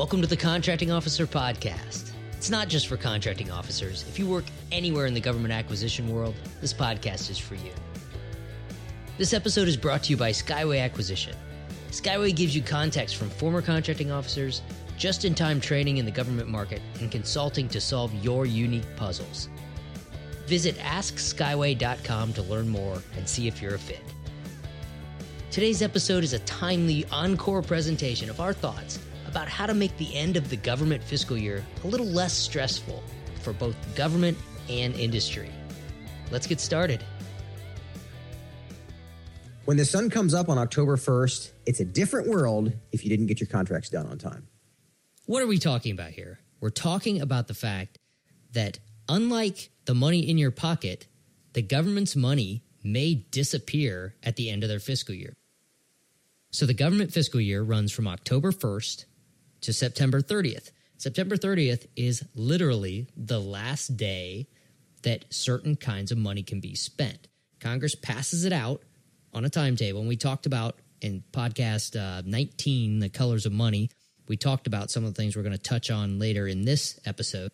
Welcome to the Contracting Officer Podcast. It's not just for contracting officers. If you work anywhere in the government acquisition world, this podcast is for you. This episode is brought to you by Skyway Acquisition. Skyway gives you context from former contracting officers, just in time training in the government market, and consulting to solve your unique puzzles. Visit AskSkyway.com to learn more and see if you're a fit. Today's episode is a timely encore presentation of our thoughts about how to make the end of the government fiscal year a little less stressful for both government and industry. Let's get started. When the sun comes up on October 1st, it's a different world if you didn't get your contracts done on time. What are we talking about here? We're talking about the fact that unlike the money in your pocket, the government's money may disappear at the end of their fiscal year. So the government fiscal year runs from October 1st to September 30th. September 30th is literally the last day that certain kinds of money can be spent. Congress passes it out on a timetable, and we talked about in podcast uh, 19, The Colors of Money. We talked about some of the things we're going to touch on later in this episode.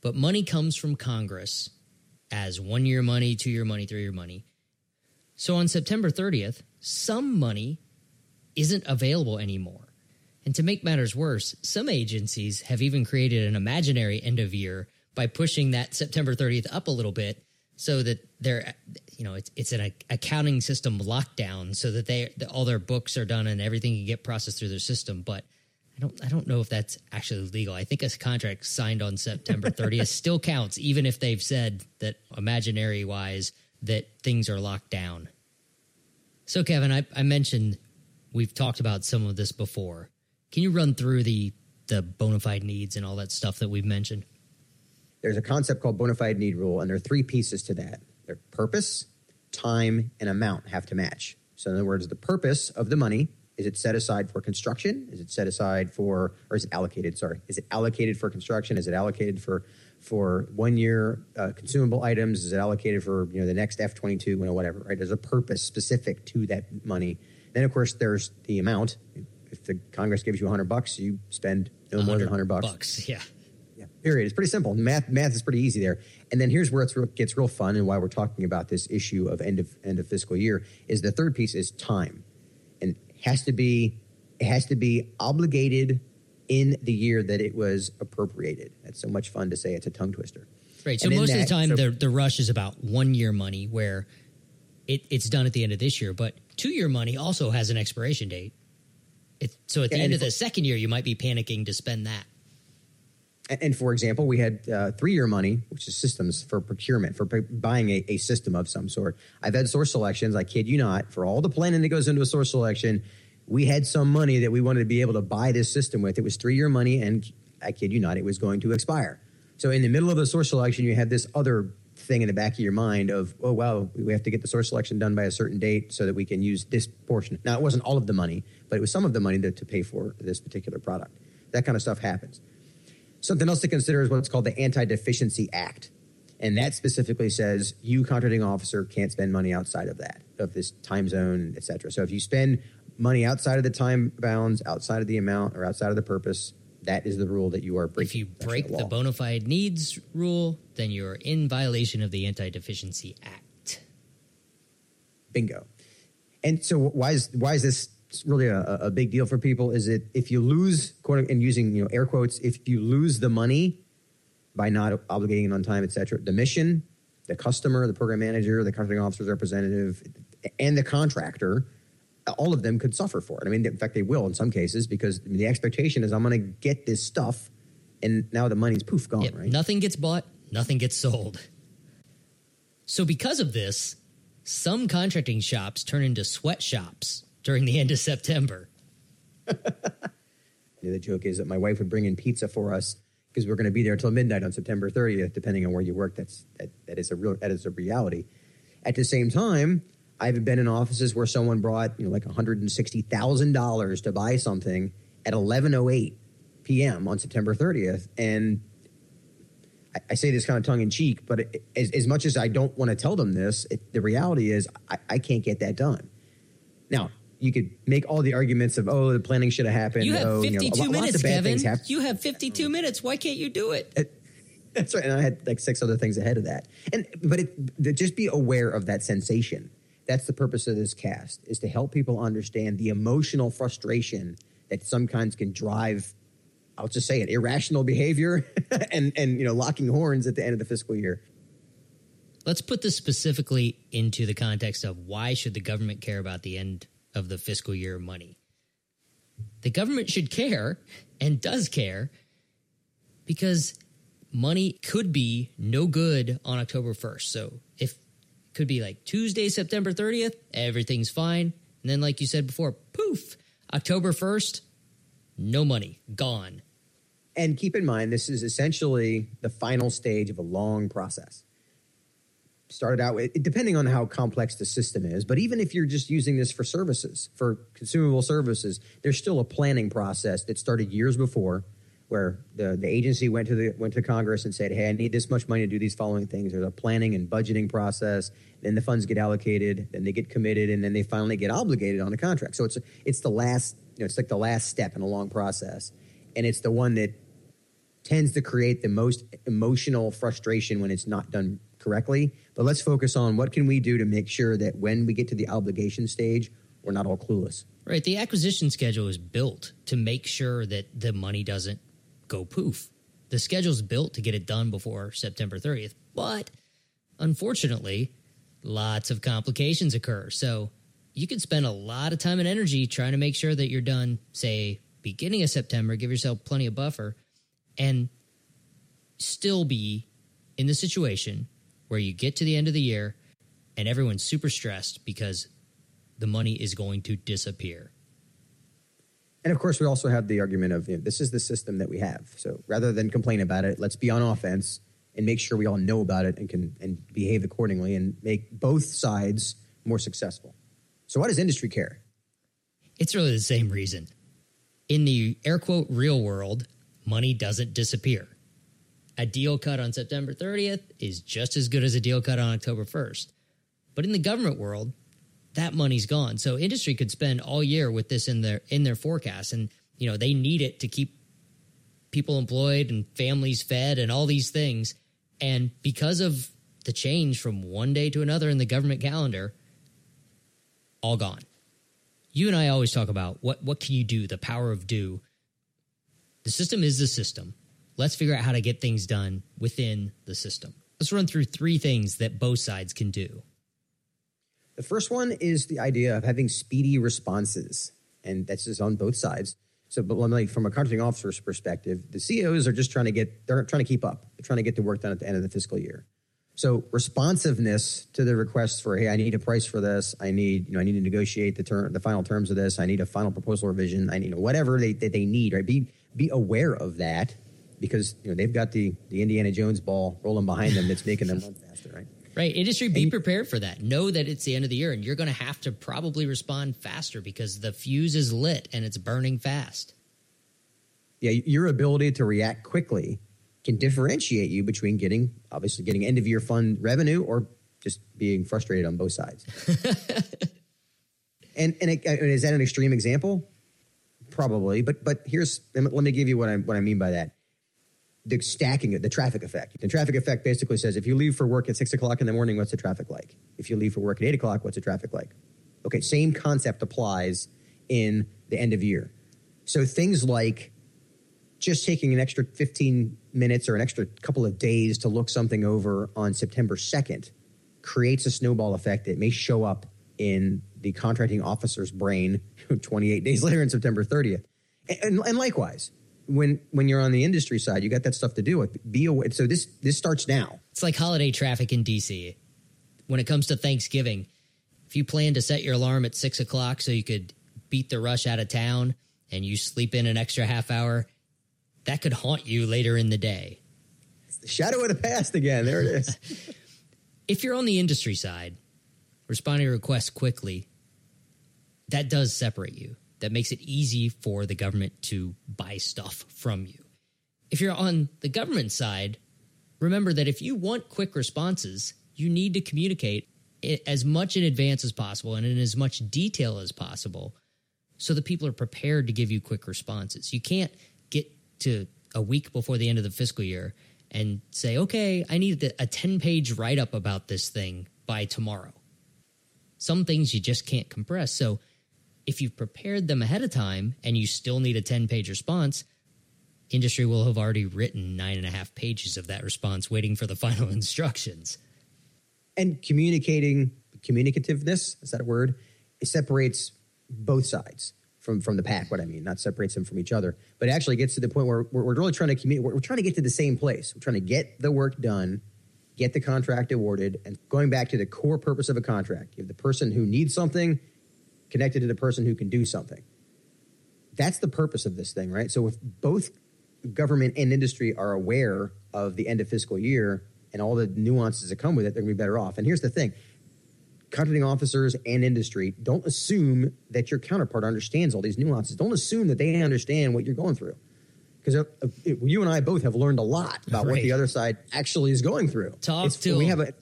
But money comes from Congress as one year money, two year money, three year money. So on September 30th, some money isn't available anymore. And to make matters worse, some agencies have even created an imaginary end of year by pushing that September 30th up a little bit so that they're you know it's it's an accounting system lockdown so that they all their books are done and everything can get processed through their system but I don't I don't know if that's actually legal. I think a contract signed on September 30th still counts even if they've said that imaginary wise that things are locked down. So Kevin, I, I mentioned we've talked about some of this before. Can you run through the the bona fide needs and all that stuff that we've mentioned? There's a concept called bona fide need rule, and there are three pieces to that. Their purpose, time, and amount have to match. So, in other words, the purpose of the money is it set aside for construction? Is it set aside for, or is it allocated? Sorry, is it allocated for construction? Is it allocated for for one year uh, consumable items? Is it allocated for you know the next F twenty two? You know whatever. Right? There's a purpose specific to that money. Then of course there's the amount the Congress gives you 100 bucks, you spend no more than 100 bucks. bucks. Yeah. Yeah. Period. It's pretty simple. Math math is pretty easy there. And then here's where it gets real fun and why we're talking about this issue of end of end of fiscal year is the third piece is time. And has to be it has to be obligated in the year that it was appropriated. That's so much fun to say. It's a tongue twister. Right. So most that, of the time, so, the, the rush is about one year money where it, it's done at the end of this year, but two year money also has an expiration date. It, so at the yeah, end of the second year, you might be panicking to spend that. And for example, we had uh, three year money, which is systems for procurement, for buying a, a, system of some sort. I've had source selections, I kid you not, for all the planning that goes into a source selection. We had some money that we wanted to be able to buy this system with. It was three year money, and I kid you not, it was going to expire. So in the middle of the source selection, you had this other thing in the back of your mind of, oh, wow, we have to get the source selection done by a certain date so that we can use this portion. Now, it wasn't all of the money, but it was some of the money to, to pay for this particular product. That kind of stuff happens. Something else to consider is what's called the Anti Deficiency Act. And that specifically says you, contracting officer, can't spend money outside of that, of this time zone, et cetera. So if you spend money outside of the time bounds, outside of the amount, or outside of the purpose, that is the rule that you are breaking. If you break the, bona fide needs rule, then you're in violation of the Anti Deficiency Act. Bingo. And so, why is why is this really a, a big deal for people? Is it if you lose quote and using you know air quotes, if you lose the money by not obligating it on time, et cetera, the mission, the customer, the program manager, the contracting officer's representative, and the contractor all of them could suffer for it. I mean, in fact, they will in some cases because the expectation is I'm going to get this stuff, and now the money's poof gone. Yep, right? Nothing gets bought, nothing gets sold. So, because of this, some contracting shops turn into sweatshops during the end of September. the joke is that my wife would bring in pizza for us because we're going to be there until midnight on September 30th, depending on where you work. That's that, that is a real that is a reality. At the same time, I've been in offices where someone brought you know like one hundred and sixty thousand dollars to buy something at eleven oh eight p.m. on September thirtieth, and I, I, say this kind of tongue in cheek, but it, as, as, much as I don't want to tell them this, it, the reality is I, I can't get that done. Now, you could make all the arguments of oh the planning should have happened. You have oh, 52 you know, minutes, Kevin. You have 52 minutes. Why can't you do it? it that's right. And I had like six other things ahead of that. And but it, just be aware of that sensation. That's the purpose of this cast is to help people understand the emotional frustration that sometimes can drive I'll just say it, irrational behavior and and you know locking horns at the end of the fiscal year. Let's put this specifically into the context of why should the government care about the end of the fiscal year money? The government should care and does care because money could be no good on October 1st. So could be like Tuesday, September 30th, everything's fine. And then, like you said before, poof, October 1st, no money, gone. And keep in mind, this is essentially the final stage of a long process. Started out with, depending on how complex the system is, but even if you're just using this for services, for consumable services, there's still a planning process that started years before where the, the agency went to the went to Congress and said, "Hey, I need this much money to do these following things." There's a planning and budgeting process. Then the funds get allocated, then they get committed, and then they finally get obligated on a contract. So it's it's the last, you know, it's like the last step in a long process, and it's the one that tends to create the most emotional frustration when it's not done correctly. But let's focus on what can we do to make sure that when we get to the obligation stage, we're not all clueless. Right. The acquisition schedule is built to make sure that the money doesn't go poof. The schedule's built to get it done before September 30th, but unfortunately, lots of complications occur. So you could spend a lot of time and energy trying to make sure that you're done, say, beginning of September, give yourself plenty of buffer, and still be in the situation where you get to the end of the year and everyone's super stressed because the money is going to disappear. And of course, we also have the argument of you know, this is the system that we have. So rather than complain about it, let's be on offense and make sure we all know about it and can and behave accordingly and make both sides more successful. So why does industry care? It's really the same reason. In the air quote real world, money doesn't disappear. A deal cut on September 30th is just as good as a deal cut on October 1st. But in the government world, that money's gone. So industry could spend all year with this in their in their forecast, and you know they need it to keep people employed and families fed and all these things. And because of the change from one day to another in the government calendar, all gone. You and I always talk about what what can you do, the power of do. The system is the system. Let's figure out how to get things done within the system. Let's run through three things that both sides can do. The first one is the idea of having speedy responses, and that's just on both sides. So, but like from a contracting officer's perspective, the COs are just trying to get they're trying to keep up. They're trying to get the work done at the end of the fiscal year. So responsiveness to the requests for hey, I need a price for this. I need you know I need to negotiate the term the final terms of this. I need a final proposal revision. I need whatever they that they need. Right, be be aware of that because you know they've got the the Indiana Jones ball rolling behind them that's making them run faster. Right. Right. Industry, be prepared for that. Know that it's the end of the year and you're going to have to probably respond faster because the fuse is lit and it's burning fast. Yeah. Your ability to react quickly can differentiate you between getting, obviously, getting end of year fund revenue or just being frustrated on both sides. and and it, uh, is that an extreme example? Probably. But but here's, let me give you what I, what I mean by that the stacking it, the traffic effect. The traffic effect basically says if you leave for work at six o'clock in the morning, what's the traffic like? If you leave for work at eight o'clock, what's the traffic like? Okay, same concept applies in the end of year. So things like just taking an extra 15 minutes or an extra couple of days to look something over on September 2nd creates a snowball effect that may show up in the contracting officer's brain 28 days later on September 30th. And, and likewise, when when you're on the industry side, you got that stuff to do with. Be aware. So this this starts now. It's like holiday traffic in DC. When it comes to Thanksgiving, if you plan to set your alarm at six o'clock so you could beat the rush out of town, and you sleep in an extra half hour, that could haunt you later in the day. It's the shadow of the past again. There it is. if you're on the industry side, responding to requests quickly, that does separate you that makes it easy for the government to buy stuff from you. If you're on the government side, remember that if you want quick responses, you need to communicate as much in advance as possible and in as much detail as possible so that people are prepared to give you quick responses. You can't get to a week before the end of the fiscal year and say, okay, I need a 10 page write up about this thing by tomorrow. Some things you just can't compress. So if you've prepared them ahead of time and you still need a 10 page response, industry will have already written nine and a half pages of that response waiting for the final instructions. and communicating communicativeness is that a word? It separates both sides from from the pack what i mean not separates them from each other. But it actually gets to the point where we're, we're really trying to communicate we're, we're trying to get to the same place. We're trying to get the work done get the contract awarded and going back to the core purpose of a contract. You have the person who needs something connected to the person who can do something that's the purpose of this thing right so if both government and industry are aware of the end of fiscal year and all the nuances that come with it, they're going to be better off. And here's the thing contracting officers and industry don't assume that your counterpart understands all these nuances. Don't assume that they understand what you're going through. Because uh, uh, you and I both have learned a lot about what the other side actually is going through. Talk It's- to we have a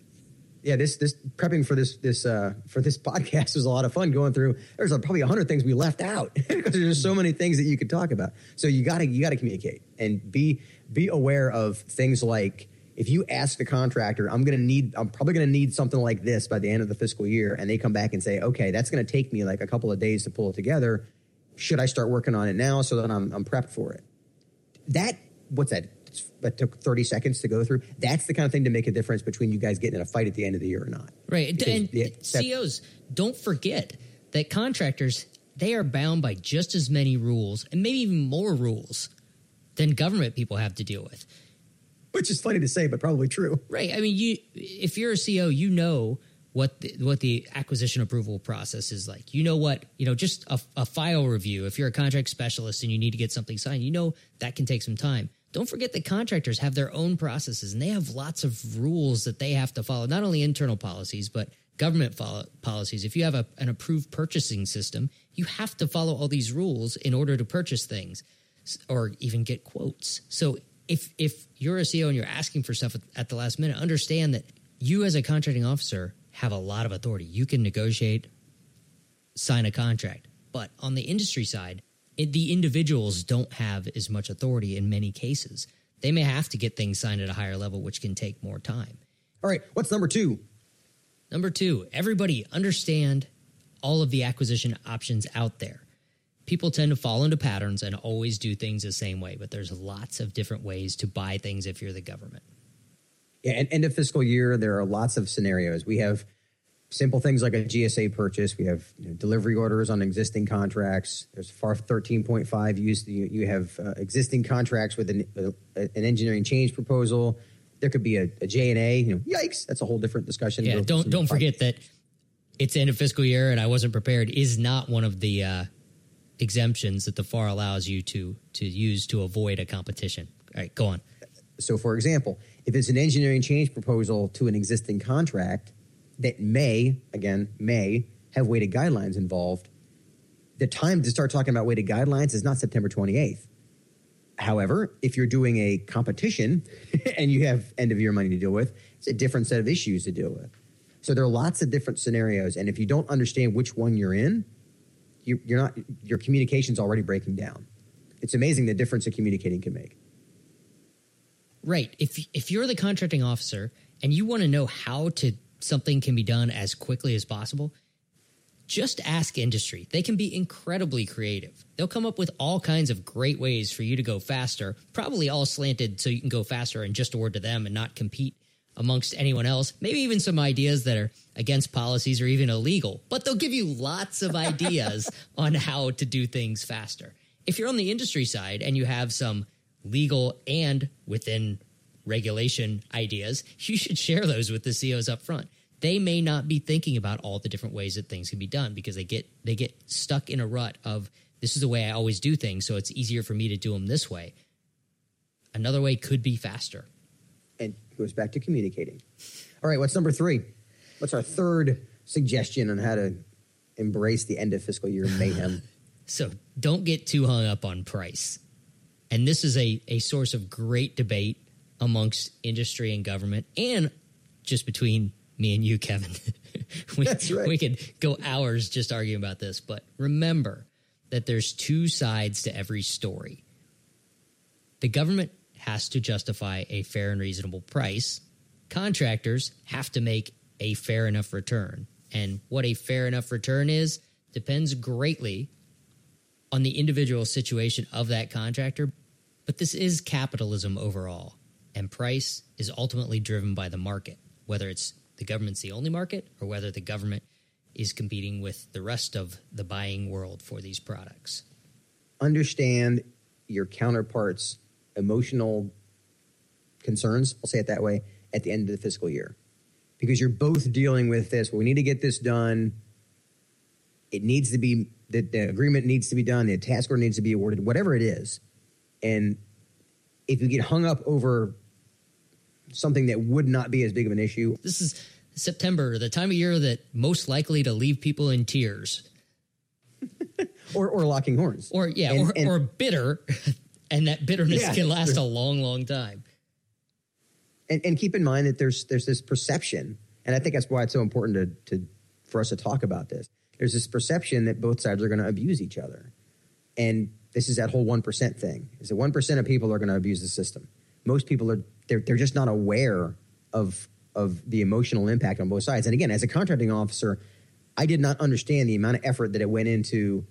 yeah this this prepping for this this uh for this podcast was a lot of fun going through there's probably a hundred things we left out because there's just so many things that you could talk about. So you gotta you gotta communicate and be be aware of things like if you ask the contractor i'm gonna need i'm probably gonna need something like this by the end of the fiscal year and they come back and say okay that's gonna take me like a couple of days to pull it together. Should i start working on it now so that i'm, I'm prepped for it? That what's that that took 30 seconds to go through that's the kind of thing to make a difference between you guys getting in a fight at the end of the year or not Right. Because and the- COs, don't forget that contractors, they are bound by just as many rules and maybe even more rules than government people have to deal with. which is funny to say but probably true Right. I mean, you if you're a CO, you know what the, what the acquisition approval process is like. You know what you know. Just a, a file review. If you're a contract specialist and you need to get something signed, you know that can take some time. Don't forget that contractors have their own processes and they have lots of rules that they have to follow. Not only internal policies, but government follow, policies. If you have a, an approved purchasing system, you have to follow all these rules in order to purchase things or even get quotes. So if if you're a CO and you're asking for stuff at, at the last minute, understand that you as a contracting officer have a lot of authority. You can negotiate, sign a contract, but on the industry side, it, the individuals don't have as much authority in many cases. They may have to get things signed at a higher level, which can take more time. all right what's number two Number two, everybody understand all of the acquisition options out there. People tend to fall into patterns and always do things the same way, but there's lots of different ways to buy things if you're the government. Yeah, and end of fiscal year, there are lots of scenarios. We have simple things like a GSA purchase. We have you know, delivery orders on existing contracts. There's FAR 13.5 used. You, you have uh, existing contracts with an, uh, an engineering change proposal. There could be a, a J&A. You know, yikes, that's a whole different discussion. Yeah, don't don't forget that it's end of fiscal year and I wasn't prepared is not one of the uh, exemptions that the FAR allows you to to use to avoid a competition. All right, go on. So, for example, if it's an engineering change proposal to an existing contract that may, again, may have weighted guidelines involved, the time to start talking about weighted guidelines is not September 28th. However, if you're doing a competition and you have end of year money to deal with, it's a different set of issues to deal with. So there are lots of different scenarios, and if you don't understand which one you're in, you, you're not. Your communication's already breaking down. It's amazing the difference a communicating can make. Right. If if you're the contracting officer and you want to know how to something can be done as quickly as possible, just ask industry. They can be incredibly creative. They'll come up with all kinds of great ways for you to go faster, probably all slanted so you can go faster and just award to them and not compete amongst anyone else. Maybe even some ideas that are against policies or even illegal, but they'll give you lots of ideas on how to do things faster. If you're on the industry side and you have some legal and within regulation ideas, you should share those with the COs up front. They may not be thinking about all the different ways that things can be done because they get they get stuck in a rut of this is the way I always do things, so it's easier for me to do them this way. Another way could be faster. and goes back to communicating. All right, what's number three? What's our third suggestion on how to embrace the end of fiscal year mayhem? So don't get too hung up on price. And this is a, a source of great debate amongst industry and government and just between me and you, Kevin. we, That's right. we could go hours just arguing about this, but remember that there's two sides to every story. The government has to justify a fair and reasonable price. Contractors have to make a fair enough return. And what a fair enough return is depends greatly on the individual situation of that contractor. But this is capitalism overall, and price is ultimately driven by the market, whether it's the government's the only market or whether the government is competing with the rest of the buying world for these products. Understand your counterparts' emotional concerns, I'll say it that way, at the end of the fiscal year. Because you're both dealing with this. Well, we need to get this done. It needs to be, the, the agreement needs to be done. The task order needs to be awarded, whatever it is. And if you get hung up over something that would not be as big of an issue, This is September, the time of year that most likely to leave people in tears. or, or locking horns. Or yeah, And- or, and- or bitter, and that bitterness Yeah, can last a long, long time. and, and keep in mind that there's there's this perception, and I think that's why it's so important to, to for us to talk about this. There's this perception that both sides are going to abuse each other, and this is that whole one percent thing. Is that one percent of people are going to abuse the system? Most people are they're they're just not aware of of the emotional impact on both sides. And again, as a contracting officer, I did not understand the amount of effort that it went into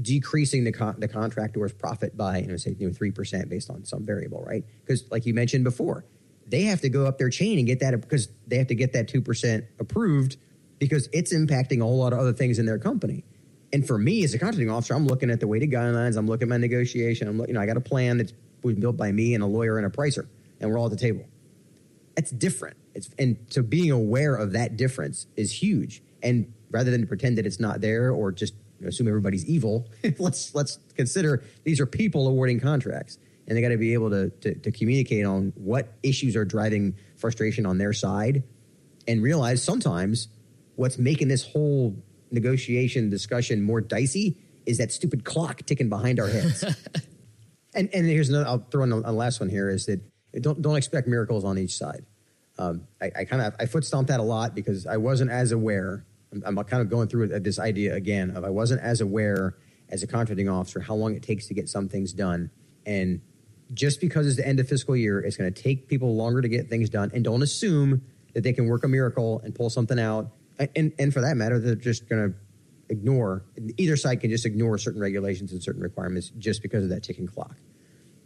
decreasing the con- the contractor's profit by you know say you know three percent based on some variable, right? Because like you mentioned before, they have to go up their chain and get that because they have to get that two percent approved because it's impacting a whole lot of other things in their company. And for me as a contracting officer, I'm looking at the weighted guidelines. I'm looking at my negotiation. I'm you know I got a plan that's was built by me and a lawyer and a pricer, and we're all at the table that's different. It's and so being aware of that difference is huge. And rather than pretend that it's not there or just assume everybody's evil, let's let's consider these are people awarding contracts, and they got to be able to, to to communicate on what issues are driving frustration on their side, and realize sometimes what's making this whole negotiation discussion more dicey is that stupid clock ticking behind our heads. And and here's another. I'll throw in a, a last one here is that don't don't expect miracles on each side. Um, I, I kind of I foot stomped that a lot because I wasn't as aware. I'm, I'm kind of going through this idea again of I wasn't as aware as a contracting officer how long it takes to get some things done. And just because it's the end of fiscal year, it's going to take people longer to get things done. And don't assume that they can work a miracle and pull something out. And and for that matter, they're just going to ignore either side can just ignore certain regulations and certain requirements just because of that ticking clock.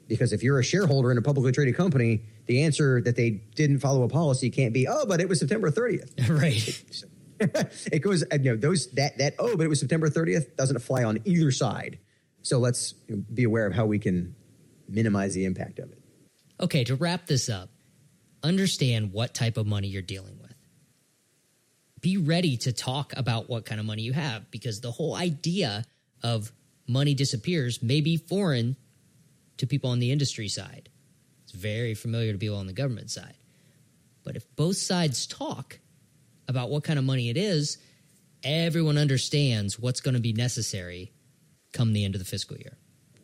Because if you're a shareholder in a publicly traded company, the answer that they didn't follow a policy can't be, oh, but it was September 30th. right. it goes, you know, those that that oh, but it was September 30th doesn't fly on either side. So let's be aware of how we can minimize the impact of it. Okay, to wrap this up, understand what type of money you're dealing with. Be ready to talk about what kind of money you have because the whole idea of money disappears may be foreign to people on the industry side. It's very familiar to people on the government side. But if both sides talk about what kind of money it is, everyone understands what's going to be necessary come the end of the fiscal year.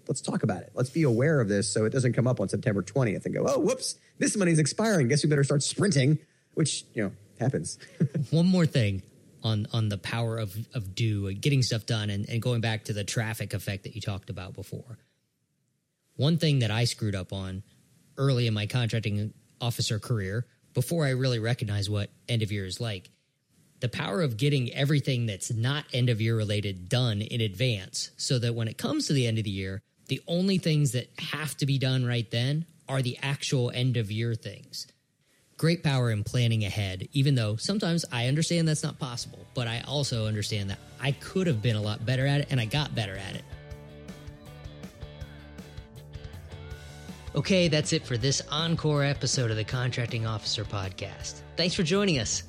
Let's talk about it. Let's be aware of this so it doesn't come up on September 20th and go, oh, whoops, this money's expiring. Guess we better start sprinting, which, you know, happens. one more thing on on the power of of do getting stuff done and, and going back to the traffic effect that you talked about before one thing that i screwed up on early in my contracting officer career before i really recognized what end of year is like the power of getting everything that's not end of year related done in advance so that when it comes to the end of the year the only things that have to be done right then are the actual end of year things great power in planning ahead, even though sometimes I understand that's not possible, but I also understand that I could have been a lot better at it and I got better at it. Okay, that's it for this encore episode of the Contracting Officer Podcast. Thanks for joining us.